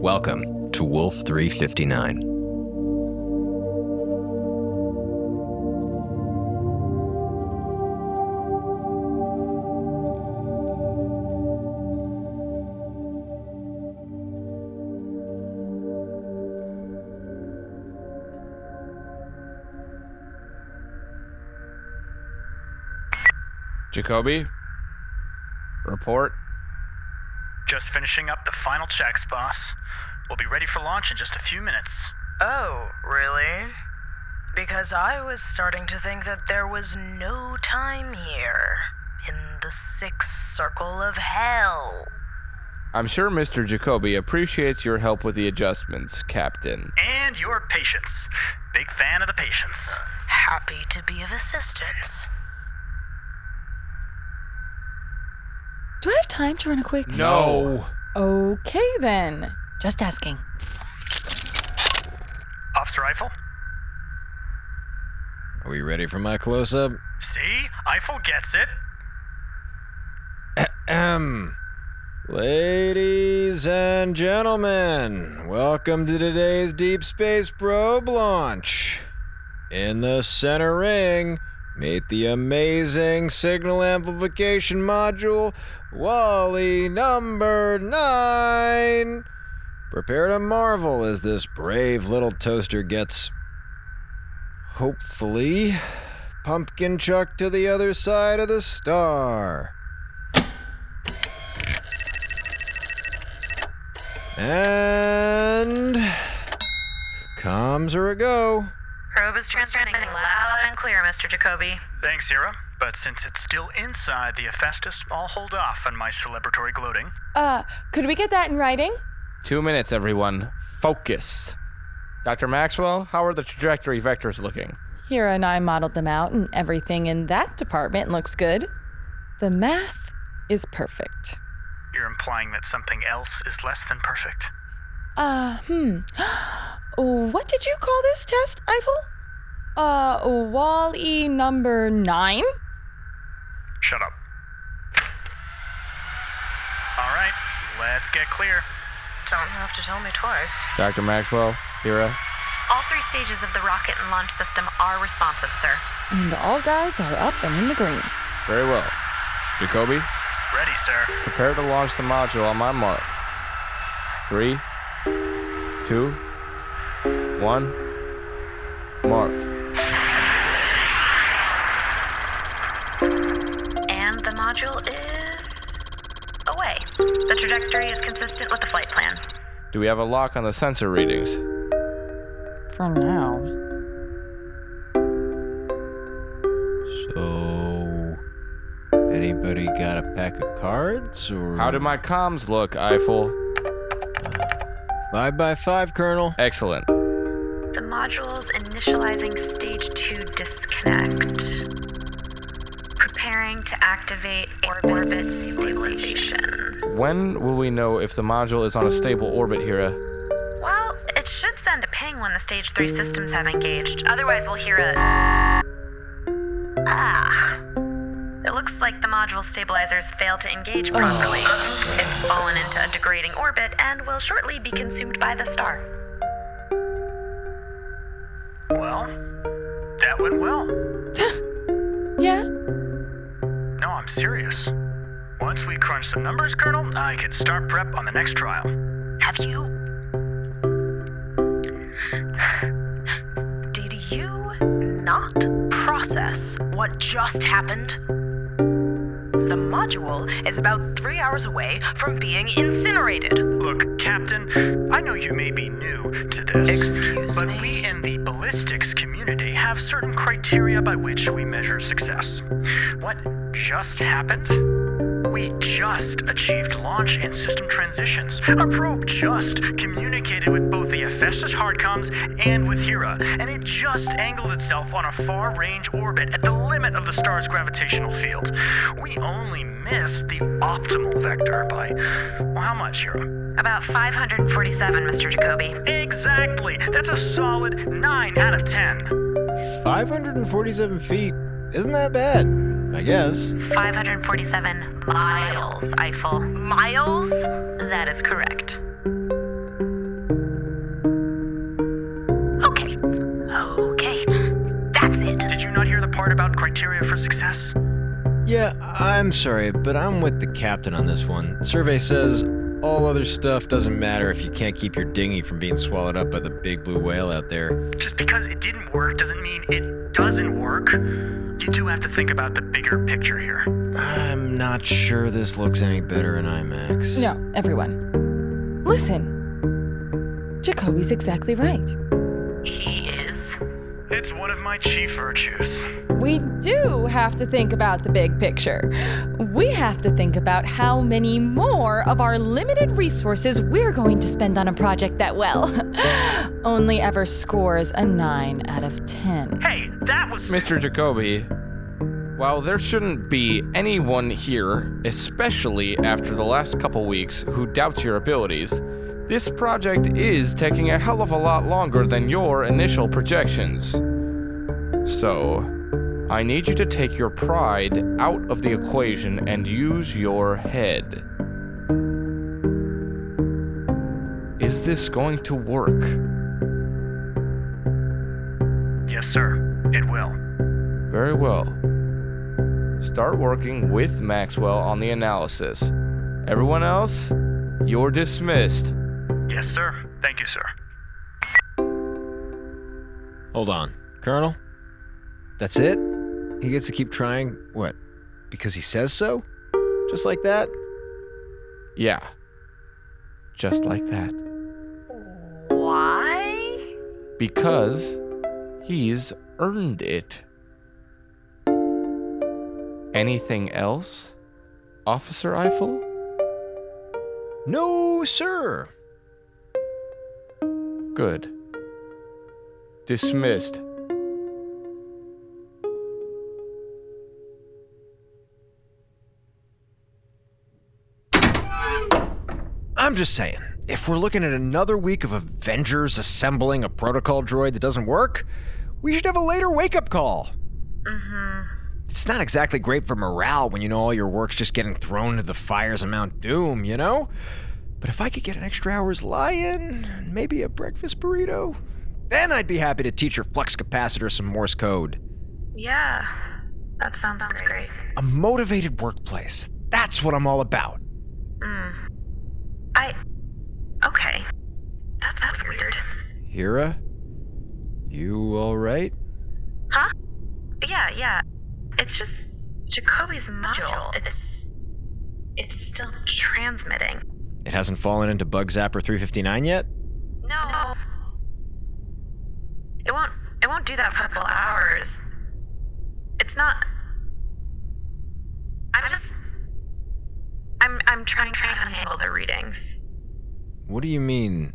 Welcome to Wolf 359. Jacobi? Report? Just finishing up the final checks, boss. We'll be ready for launch in just a few minutes. Oh, really? Because I was starting to think that there was no time here. In the sixth circle of hell. I'm sure Mr. Jacobi appreciates your help with the adjustments, Captain. And your patience. Big fan of the patience. Happy to be of assistance. Do I have time to run a quick? No! Okay then. Just asking. Officer Eiffel? Are we ready for my close up? See? Eiffel gets it. Ahem. Ladies and gentlemen, welcome to today's Deep Space Probe launch. In the center ring, meet the amazing signal amplification module, Wally number nine. Prepare to marvel as this brave little toaster gets, hopefully, pumpkin chucked to the other side of the star. And. Comms are a go. Probe is transmitting loud and clear, Mr. Jacobi. Thanks, Hera. But since it's still inside the Hephaestus, I'll hold off on my celebratory gloating. Uh, could we get that in writing? Two minutes, everyone. Focus. Dr. Maxwell, how are the trajectory vectors looking? Hera and I modeled them out, and everything in that department looks good. The math is perfect. You're implying that something else is less than perfect. Uh, hmm. what did you call this test, Eiffel? Uh, Wall E number nine? Shut up. All right, let's get clear. Don't have to tell me twice. Dr. Maxwell, Hera, All three stages of the rocket and launch system are responsive, sir. And all guides are up and in the green. very well. Jacobi, Ready, sir. prepare to launch the module on my mark. Three, two, one, mark. Trajectory is consistent with the flight plan. Do we have a lock on the sensor readings? For now. So. Anybody got a pack of cards? Or. How do my comms look, Eiffel? Five by five, Colonel. Excellent. The module's initializing stage 2 disconnect. Preparing to activate orbit stabilization. When will we know if the module is on a stable orbit, Hera? Well, it should send a ping when the stage 3 systems have engaged. Otherwise, we'll hear a. Ah. It looks like the module stabilizers failed to engage properly. It's fallen into a degrading orbit and will shortly be consumed by the star. Well, that went well. Yeah? No, I'm serious. Once we crunch some numbers, Colonel, I can start prep on the next trial. Have you. Did you not process what just happened? The module is about three hours away from being incinerated. Look, Captain, I know you may be new to this. Excuse but me? we in the ballistics community have certain criteria by which we measure success. What just happened? We just achieved launch and system transitions. Our probe just communicated with both the Hephaestus hardcoms and with Hera, and it just angled itself on a far range orbit at the limit of the star's gravitational field. We only missed the optimal vector by. Well, how much, Hera? About 547, Mr. Jacobi. Exactly! That's a solid 9 out of 10. 547 feet. Isn't that bad? I guess. 547 miles, Eiffel. Miles? That is correct. Okay. Okay. That's it. Did you not hear the part about criteria for success? Yeah, I'm sorry, but I'm with the captain on this one. Survey says all other stuff doesn't matter if you can't keep your dinghy from being swallowed up by the big blue whale out there. Just because it didn't work doesn't mean it doesn't work. You do have to think about the bigger picture here. I'm not sure this looks any better in IMAX. No, everyone. Listen. Jacobi's exactly right. He is. It's one of my chief virtues. We do have to think about the big picture. We have to think about how many more of our limited resources we're going to spend on a project that, well, only ever scores a 9 out of 10. Hey, that was. Mr. Jacobi, while there shouldn't be anyone here, especially after the last couple weeks, who doubts your abilities, this project is taking a hell of a lot longer than your initial projections. So, I need you to take your pride out of the equation and use your head. Is this going to work? Yes, sir. It will. Very well. Start working with Maxwell on the analysis. Everyone else, you're dismissed. Yes, sir. Thank you, sir. Hold on. Colonel? That's it? He gets to keep trying? What? Because he says so? Just like that? Yeah. Just like that. Why? Because he's earned it. Anything else, Officer Eiffel? No, sir. Good. Dismissed. Just saying, if we're looking at another week of Avengers assembling a protocol droid that doesn't work, we should have a later wake up call. Mm-hmm. It's not exactly great for morale when you know all your work's just getting thrown into the fires of Mount Doom, you know? But if I could get an extra hour's lie in, and maybe a breakfast burrito, then I'd be happy to teach your flux capacitor some Morse code. Yeah, that sounds, great. A motivated workplace. That's what I'm all about. I. Okay. That's, that's weird. Hera? You alright? Huh? Yeah, yeah. It's just. Jacobi's module. It's. It's still transmitting. It hasn't fallen into Bug Zapper 359 yet? No. It won't. It won't do that for a couple hours. It's not. I'm just. I'm. I'm trying to untangle the readings. What do you mean,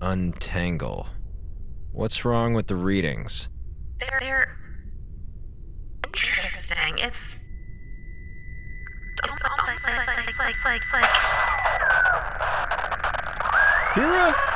untangle? What's wrong with the readings? They're. They're. Interesting. It's. It's almost like, like, like, like, like. Hera?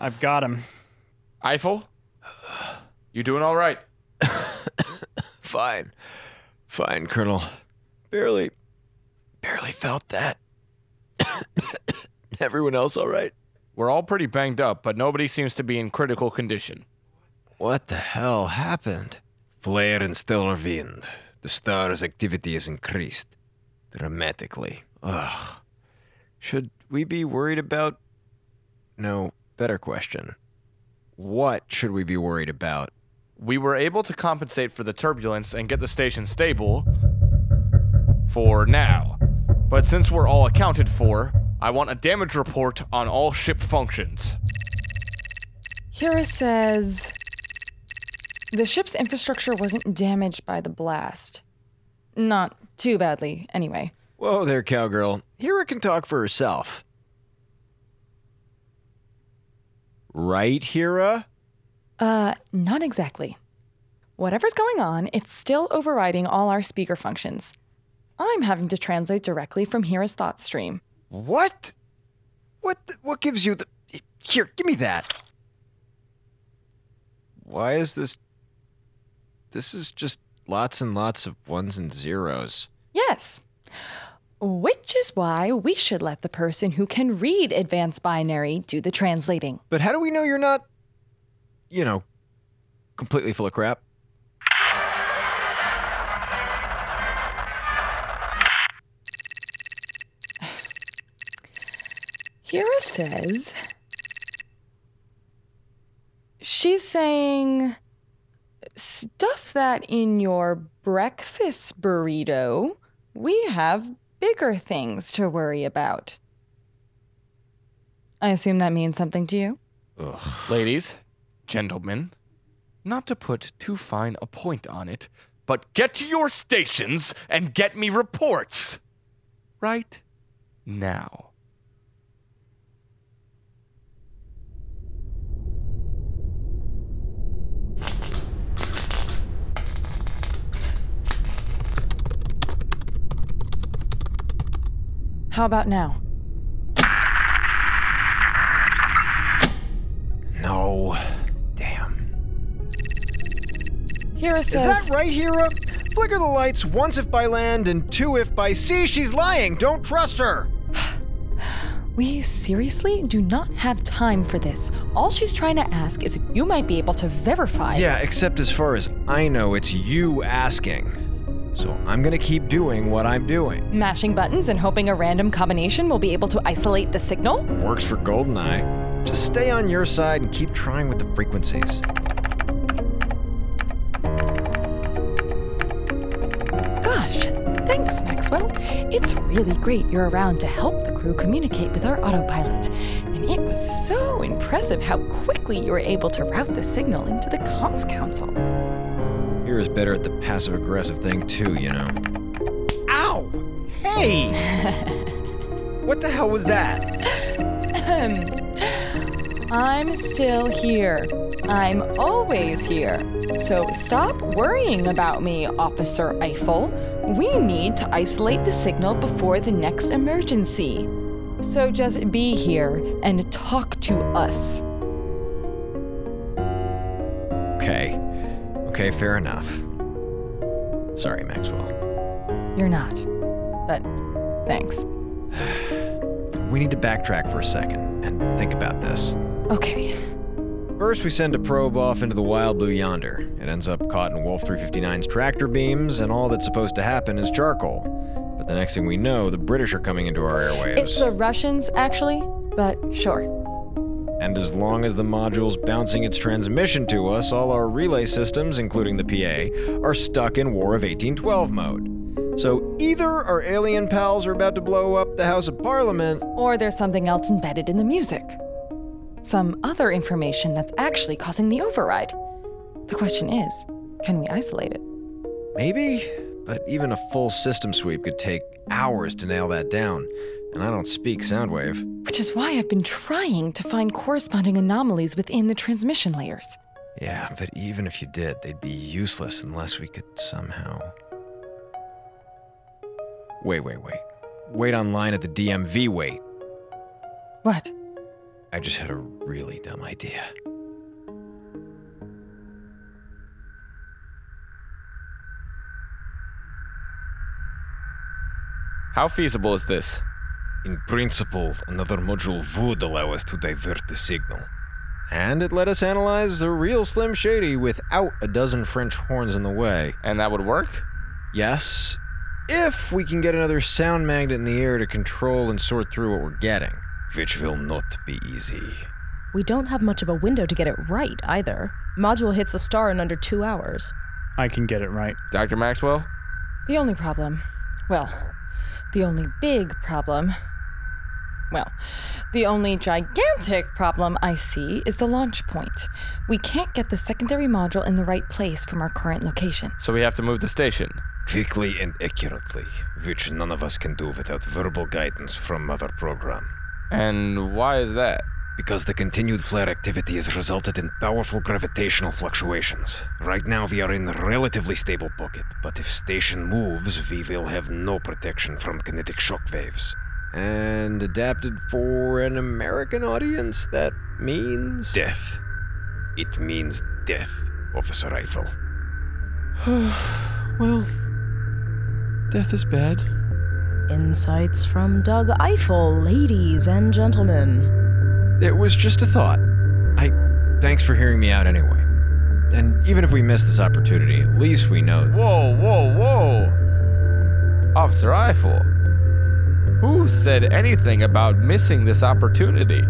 I've got him. Eiffel? You doing all right? Fine. Fine, Colonel. Barely. Barely felt that. Everyone else all right? We're all pretty banged up, but nobody seems to be in critical condition. What the hell happened? Flare and stellar wind. The star's activity is increased dramatically. Ugh. Should we be worried about. No, better question. What should we be worried about? We were able to compensate for the turbulence and get the station stable for now. But since we're all accounted for, I want a damage report on all ship functions. Hera says the ship's infrastructure wasn't damaged by the blast. Not too badly, anyway. Whoa there, cowgirl. Hera can talk for herself. Right, Hera? Uh, not exactly. Whatever's going on, it's still overriding all our speaker functions. I'm having to translate directly from Hera's thought stream. What? What? The, what gives you the. Here, give me that. Why is this. This is just lots and lots of ones and zeros. Yes. Which is why we should let the person who can read advanced binary do the translating. But how do we know you're not. You know, completely full of crap? Hera says. She's saying. Stuff that in your breakfast burrito, we have bigger things to worry about. I assume that means something to you? Ladies, gentlemen, not to put too fine a point on it, but get to your stations and get me reports. Right now. How about now? No. Damn. Hera says. Is that right, Hera? Flicker the lights once if by land and two if by sea. She's lying. Don't trust her. We seriously do not have time for this. All she's trying to ask is if you might be able to verify. Yeah, except as far as I know, it's you asking. So I'm gonna keep doing what I'm doing. Mashing buttons and hoping a random combination will be able to isolate the signal? Works for Goldeneye. Just stay on your side and keep trying with the frequencies. Gosh, thanks, Maxwell. It's really great you're around to help the crew communicate with our autopilot. And it was so impressive how quickly you were able to route the signal into the comms council. Hera's better at the passive aggressive thing too, you know. Ow! Hey! what the hell was that? I'm still here. I'm always here. So stop worrying about me, Officer Eiffel. We need to isolate the signal before the next emergency. So just be here and talk to us. Okay. Okay, fair enough. Sorry, Maxwell. You're not. But thanks. We need to backtrack for a second and think about this. Okay. First, we send a probe off into the wild blue yonder. It ends up caught in Wolf 359's tractor beams, and all that's supposed to happen is charcoal. But the next thing we know, the British are coming into our airwaves. It's the Russians, actually, but sure. And as long as the module's bouncing its transmission to us, all our relay systems, including the PA, are stuck in War of 1812 mode. So either our alien pals are about to blow up the House of Parliament, Or there's something else embedded in the music. Some other information that's actually causing the override. The question is can we isolate it? maybe, but even a full system sweep could take hours to nail that down. And I don't speak Soundwave. Which is why I've been trying to find corresponding anomalies within the transmission layers. Yeah, but even if you did, they'd be useless unless we could somehow. Wait, wait, wait. Wait online at the DMV, wait. What? I just had a really dumb idea. How feasible is this? In principle, another module would allow us to divert the signal. And it let us analyze the real Slim Shady without a dozen French horns in the way. And that would work? Yes, if we can get another sound magnet in the air to control and sort through what we're getting, which will not be easy. We don't have much of a window to get it right either. Module hits a star in under two hours. I can get it right. Dr. Maxwell? The only problem, well, the only big problem, well, the only gigantic problem I see is the launch point. We can't get the secondary module in the right place from our current location. So we have to move the station. Quickly and accurately, which none of us can do without verbal guidance from Mother Program. And why is that? Because the continued flare activity has resulted in powerful gravitational fluctuations. Right now, we are in a relatively stable pocket, but if station moves, we will have no protection from kinetic shock waves. And adapted for an American audience, that means. Death. It means death, Officer Eiffel. well, death is bad. Insights from Doug Eiffel, ladies and gentlemen. It was just a thought. I. Thanks for hearing me out anyway. And even if we miss this opportunity, at least we know. Whoa, whoa, whoa! Officer Eiffel, who said anything about missing this opportunity?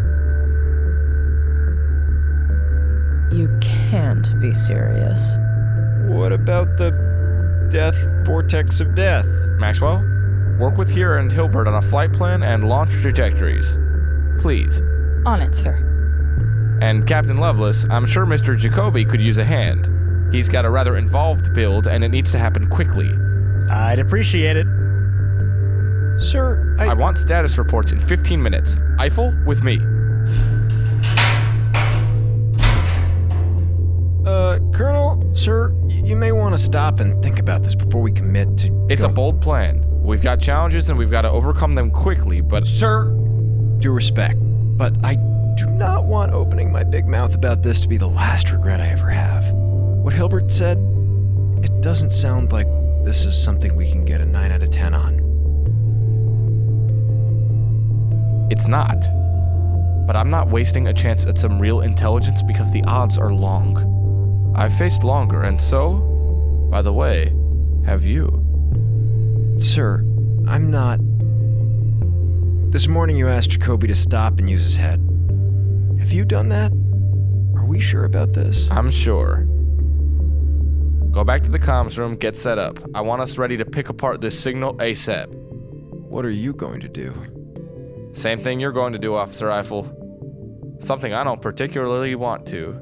You can't be serious. What about the death vortex of death? Maxwell, work with Hera and Hilbert on a flight plan and launch trajectories. Please. On it, sir. And Captain Lovelace, I'm sure Mr. Jacobi could use a hand. He's got a rather involved build and it needs to happen quickly. I'd appreciate it. Sir, I, I want status reports in 15 minutes. Eiffel, with me. Uh, Colonel, sir, you may want to stop and think about this before we commit to. It's a bold plan. We've got challenges and we've got to overcome them quickly, but Sir, due respect, but I do not want opening my big mouth about this to be the last regret I ever have. What Hilbert said, it doesn't sound like this is something we can get a 9 out of 10 on. It's not. But I'm not wasting a chance at some real intelligence because the odds are long. I've faced longer, and so, by the way, have you. Sir, I'm not. This morning you asked Jacobi to stop and use his head. Have you done that? Are we sure about this? I'm sure. Go back to the comms room, get set up. I want us ready to pick apart this signal ASAP. What are you going to do? Same thing you're going to do, Officer Eiffel. Something I don't particularly want to.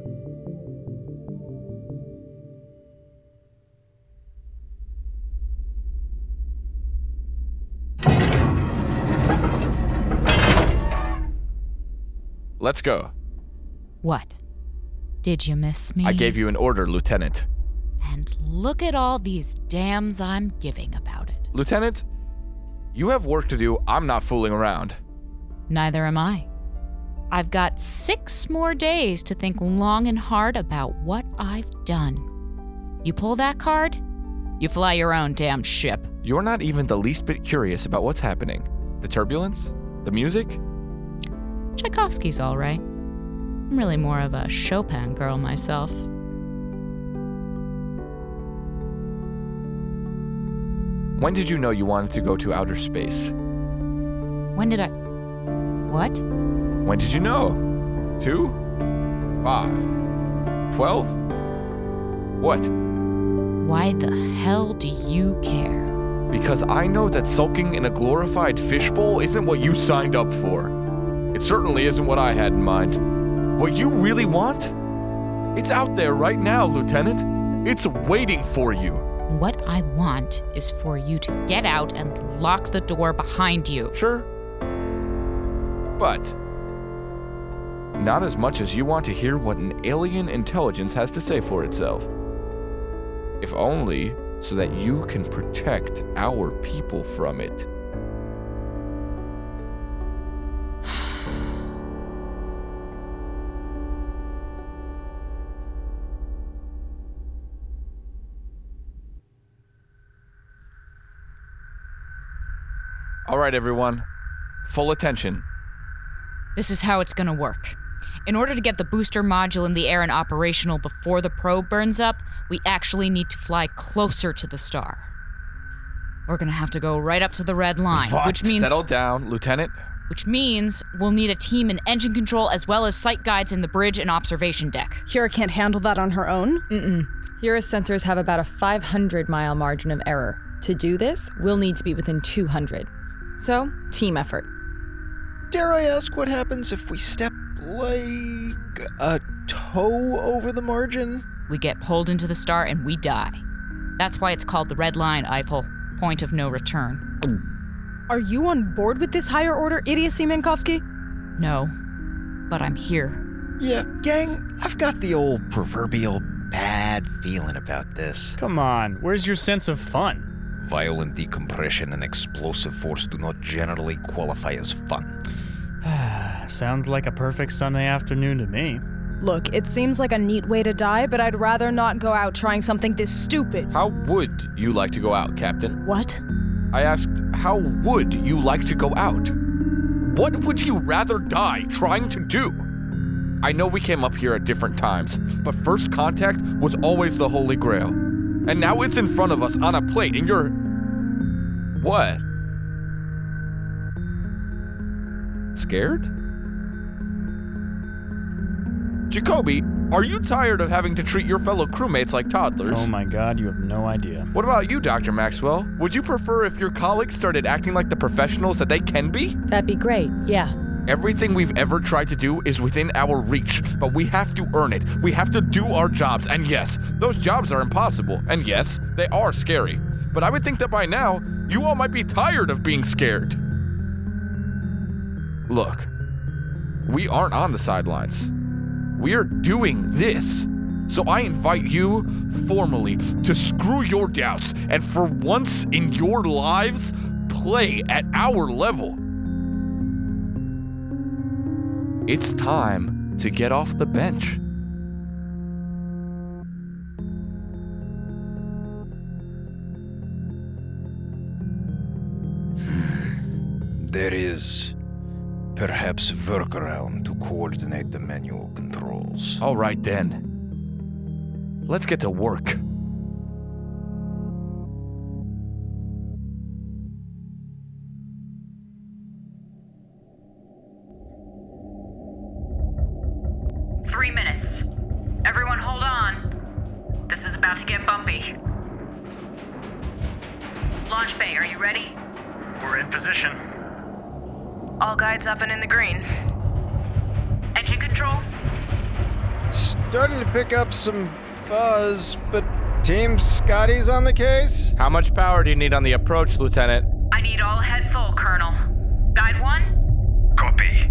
Let's go. What? Did you miss me? I gave you an order, Lieutenant. And look at all these dams I'm giving about it. Lieutenant, you have work to do. I'm not fooling around. Neither am I. I've got six more days to think long and hard about what I've done. You pull that card, you fly your own damn ship. You're not even the least bit curious about what's happening. The turbulence? The music? Tchaikovsky's all right. I'm really more of a Chopin girl myself. When did you know you wanted to go to outer space? When did I. What? When did you know? Two? Five? Twelve? What? Why the hell do you care? Because I know that sulking in a glorified fishbowl isn't what you signed up for. It certainly isn't what I had in mind. What you really want? It's out there right now, Lieutenant. It's waiting for you. What I want is for you to get out and lock the door behind you. Sure but not as much as you want to hear what an alien intelligence has to say for itself. If only so that you can protect our people from it. All right, everyone, full attention. This is how it's gonna work. In order to get the booster module in the air and operational before the probe burns up, we actually need to fly closer to the star. We're gonna have to go right up to the red line, which means Settle down, Lieutenant. which means we'll need a team in engine control as well as sight guides in the bridge and observation deck. Hera can't handle that on her own. Mm-mm. Hera's sensors have about a 500 mile margin of error. To do this, we'll need to be within 200. So, team effort. Dare I ask what happens if we step like a toe over the margin? We get pulled into the star and we die. That's why it's called the red line, Eiffel. Point of no return. Are you on board with this higher order idiocy, Minkowski? No, but I'm here. Yeah, gang, I've got the old proverbial bad feeling about this. Come on, where's your sense of fun? Violent decompression and explosive force do not generally qualify as fun. Sounds like a perfect Sunday afternoon to me. Look, it seems like a neat way to die, but I'd rather not go out trying something this stupid. How would you like to go out, Captain? What? I asked, how would you like to go out? What would you rather die trying to do? I know we came up here at different times, but first contact was always the Holy Grail. And now it's in front of us on a plate, and you're. What? Scared? Jacobi, are you tired of having to treat your fellow crewmates like toddlers? Oh my god, you have no idea. What about you, Dr. Maxwell? Would you prefer if your colleagues started acting like the professionals that they can be? That'd be great, yeah. Everything we've ever tried to do is within our reach, but we have to earn it. We have to do our jobs, and yes, those jobs are impossible, and yes, they are scary. But I would think that by now, you all might be tired of being scared. Look, we aren't on the sidelines. We're doing this. So I invite you formally to screw your doubts and for once in your lives, play at our level. It's time to get off the bench. Hmm. There is perhaps a workaround to coordinate the manual controls. All right then. Let's get to work. Some buzz, but Team Scotty's on the case? How much power do you need on the approach, Lieutenant? I need all head full, Colonel. Guide one? Copy.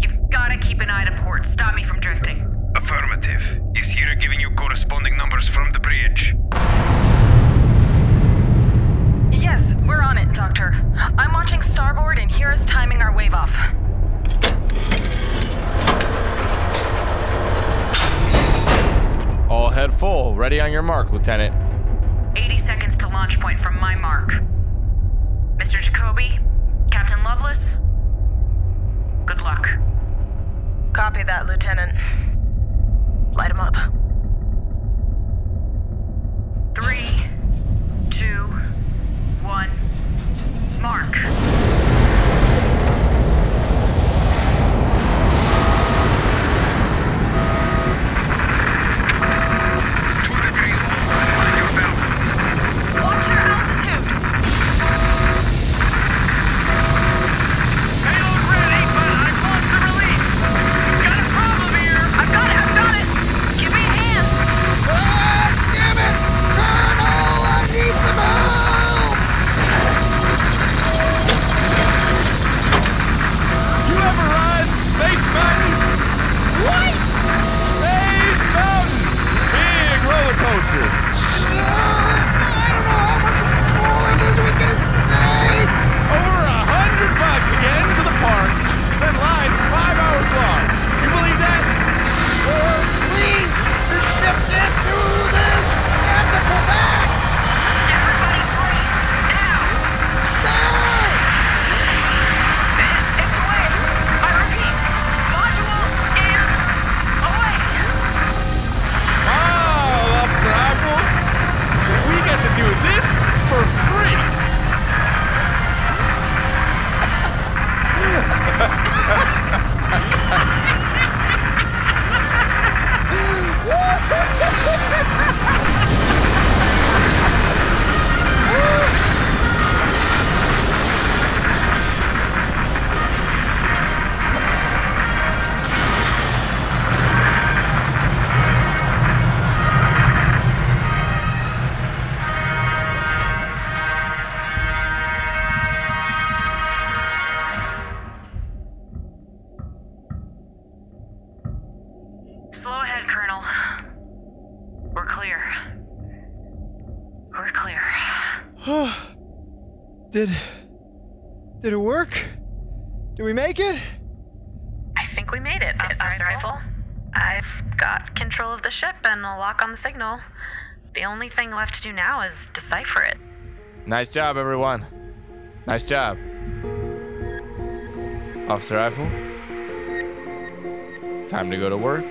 You've gotta keep an eye to port. Stop me from drifting. Affirmative. Is Hera giving you corresponding numbers from the bridge? Yes, we're on it, Doctor. I'm watching starboard and Hera's timing our wave off. Head full. Ready on your mark, Lieutenant. 80 seconds to launch point from my mark. Mr. Jacobi? Captain Lovelace? Good luck. Copy that, Lieutenant. Light him up. Three, two, one, mark. Did. Did it work? Did we make it? I think we made it, Officer Eiffel. I've got control of the ship and a lock on the signal. The only thing left to do now is decipher it. Nice job, everyone. Nice job. Officer Eiffel, time to go to work.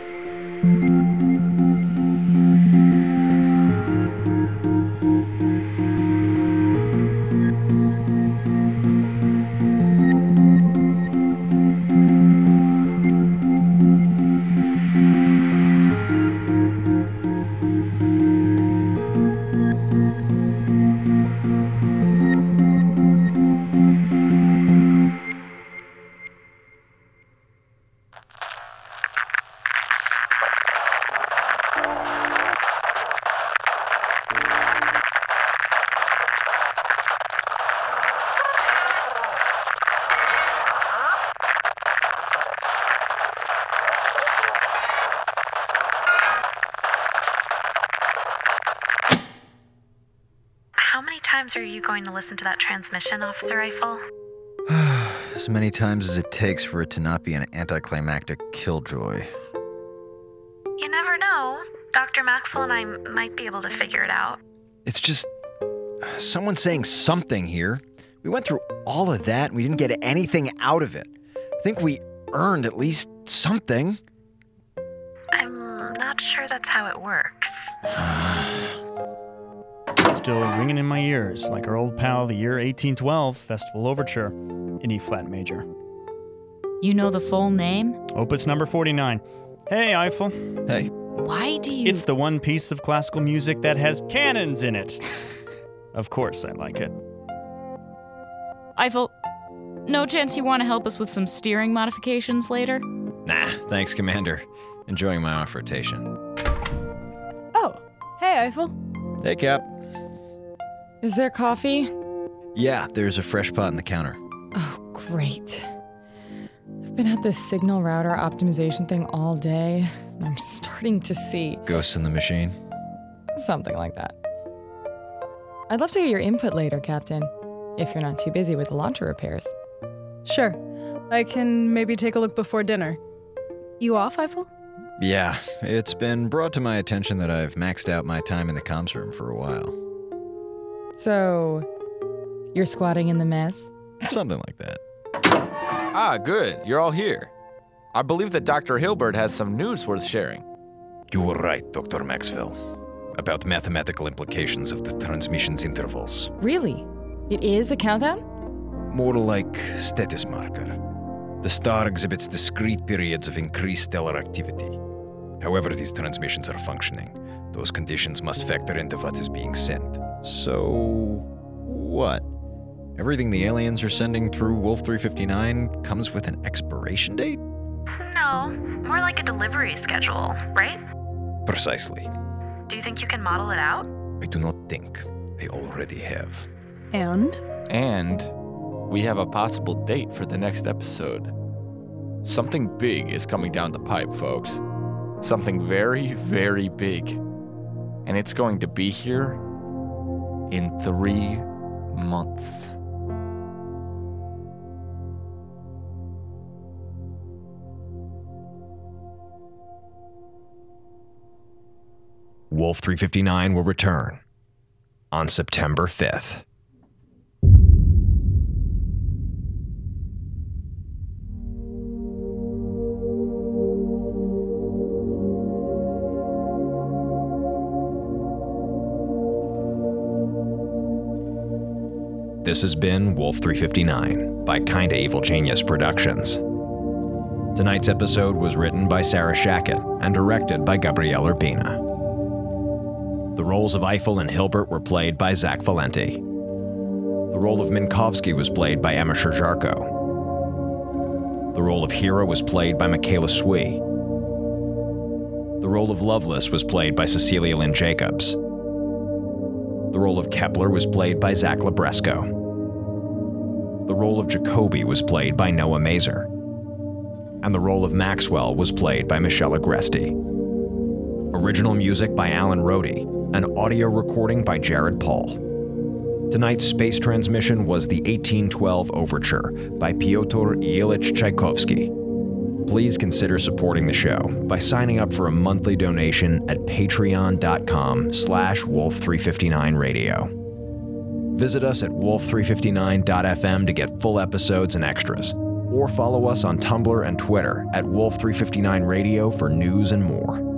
Are you going to listen to that transmission, Officer Eiffel? as many times as it takes for it to not be an anticlimactic killjoy. You never know. Dr. Maxwell and I might be able to figure it out. It's just someone saying something here. We went through all of that and we didn't get anything out of it. I think we earned at least something. Still ringing in my ears, like our old pal, the year 1812 Festival Overture in E flat major. You know the full name? Opus number 49. Hey, Eiffel. Hey. Why do you. It's the one piece of classical music that has cannons in it. of course, I like it. Eiffel, no chance you want to help us with some steering modifications later? Nah, thanks, Commander. Enjoying my off rotation. Oh, hey, Eiffel. Hey, Cap. Is there coffee? Yeah, there's a fresh pot on the counter. Oh, great. I've been at this signal router optimization thing all day, and I'm starting to see Ghosts in the machine. something like that. I'd love to get your input later, Captain, if you're not too busy with the launcher repairs. Sure. I can maybe take a look before dinner. You off, Eiffel? Yeah, it's been brought to my attention that I've maxed out my time in the comms room for a while. So, you're squatting in the mess? Something like that. Ah, good. You're all here. I believe that Dr. Hilbert has some news worth sharing. You were right, Dr. Maxwell, about mathematical implications of the transmission's intervals. Really? It is a countdown? More like status marker. The star exhibits discrete periods of increased stellar activity. However, these transmissions are functioning. Those conditions must factor into what is being sent. So, what? Everything the aliens are sending through Wolf 359 comes with an expiration date? No, more like a delivery schedule, right? Precisely. Do you think you can model it out? I do not think. I already have. And? And we have a possible date for the next episode. Something big is coming down the pipe, folks. Something very, very big. And it's going to be here in three months. Wolf 359 will return on September 5th. This has been Wolf 359 by Kinda Evil Genius Productions. Tonight's episode was written by Sarah Shachat and directed by Gabriel Urbina. The roles of Eiffel and Hilbert were played by Zach Valenti. The role of Minkowski was played by Emma Sherr-Ziarko. The role of Hera was played by Michaela Swee. The role of Lovelace was played by Cecilia Lynn Jacobs. The role of Kepler was played by Zach Libresco. The role of Jacobi was played by Noah Masur. And the role of Maxwell was played by Michelle Agresti. Original music by Alan Rohde, an audio recording by Jared Paul. Tonight's space transmission was the 1812 Overture by Pyotr Ilyich Tchaikovsky. Please consider supporting the show by signing up for a monthly donation at patreon.com slash wolf359radio. Visit us at wolf359.fm to get full episodes and extras, or follow us on Tumblr and Twitter at wolf359radio for news and more.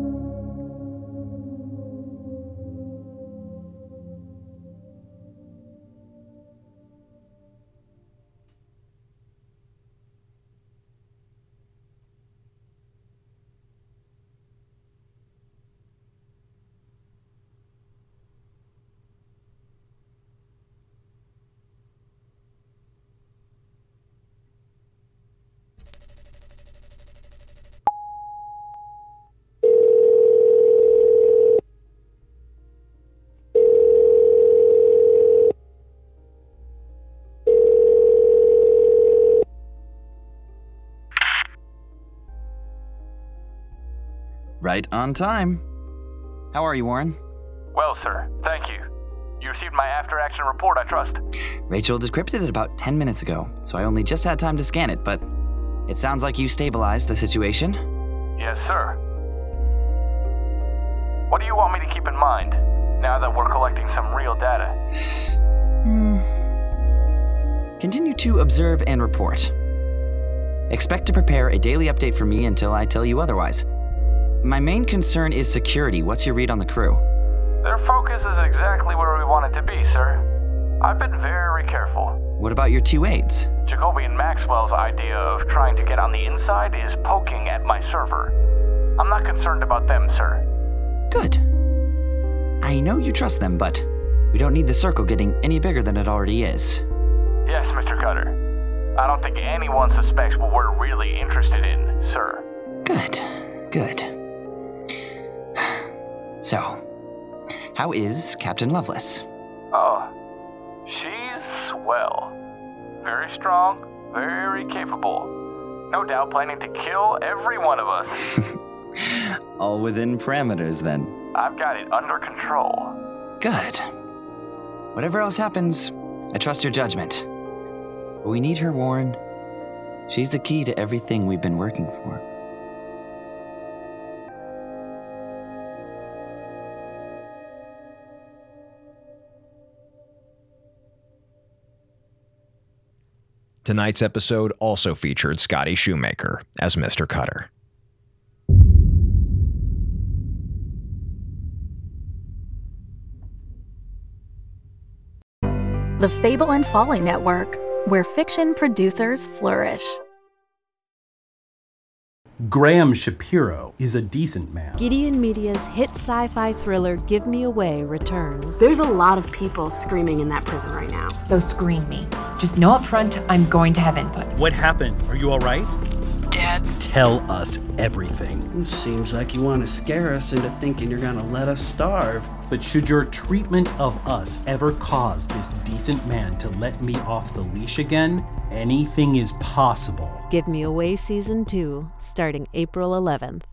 Right on time. How are you, Warren? Well, sir, thank you. You received my after action report, I trust. Rachel decrypted it about 10 minutes ago, so I only just had time to scan it, but it sounds like you stabilized the situation. Yes, sir. What do you want me to keep in mind now that we're collecting some real data? Hmm. Continue to observe and report. Expect to prepare a daily update for me until I tell you otherwise. My main concern is security. What's your read on the crew? Their focus is exactly where we want it to be, sir. I've been very careful. What about your two aides? Jacobi and Maxwell's idea of trying to get on the inside is poking at my server. I'm not concerned about them, sir. Good. I know you trust them, but we don't need the circle getting any bigger than it already is. Yes, Mr. Cutter. I don't think anyone suspects what we're really interested in, sir. Good, good. So, how is Captain Lovelace? Oh, she's well. Very strong, very capable. No doubt planning to kill every one of us. All within parameters, then. I've got it under control. Good. Whatever else happens, I trust your judgment. But we need her, Warren. She's the key to everything we've been working for. Tonight's episode also featured Scotty Shoemaker as Mr. Cutter. The Fable and Folly Network, where fiction producers flourish. Graham Shapiro is a decent man. Gideon Media's hit sci fi thriller Give Me Away returns. There's a lot of people screaming in that prison right now. So screen me. Just know up front I'm going to have input. What happened? Are you all right? Dad. Tell us everything. Seems like you want to scare us into thinking you're going to let us starve. But should your treatment of us ever cause this decent man to let me off the leash again, anything is possible. Give Me Away Season 2, starting April 11th.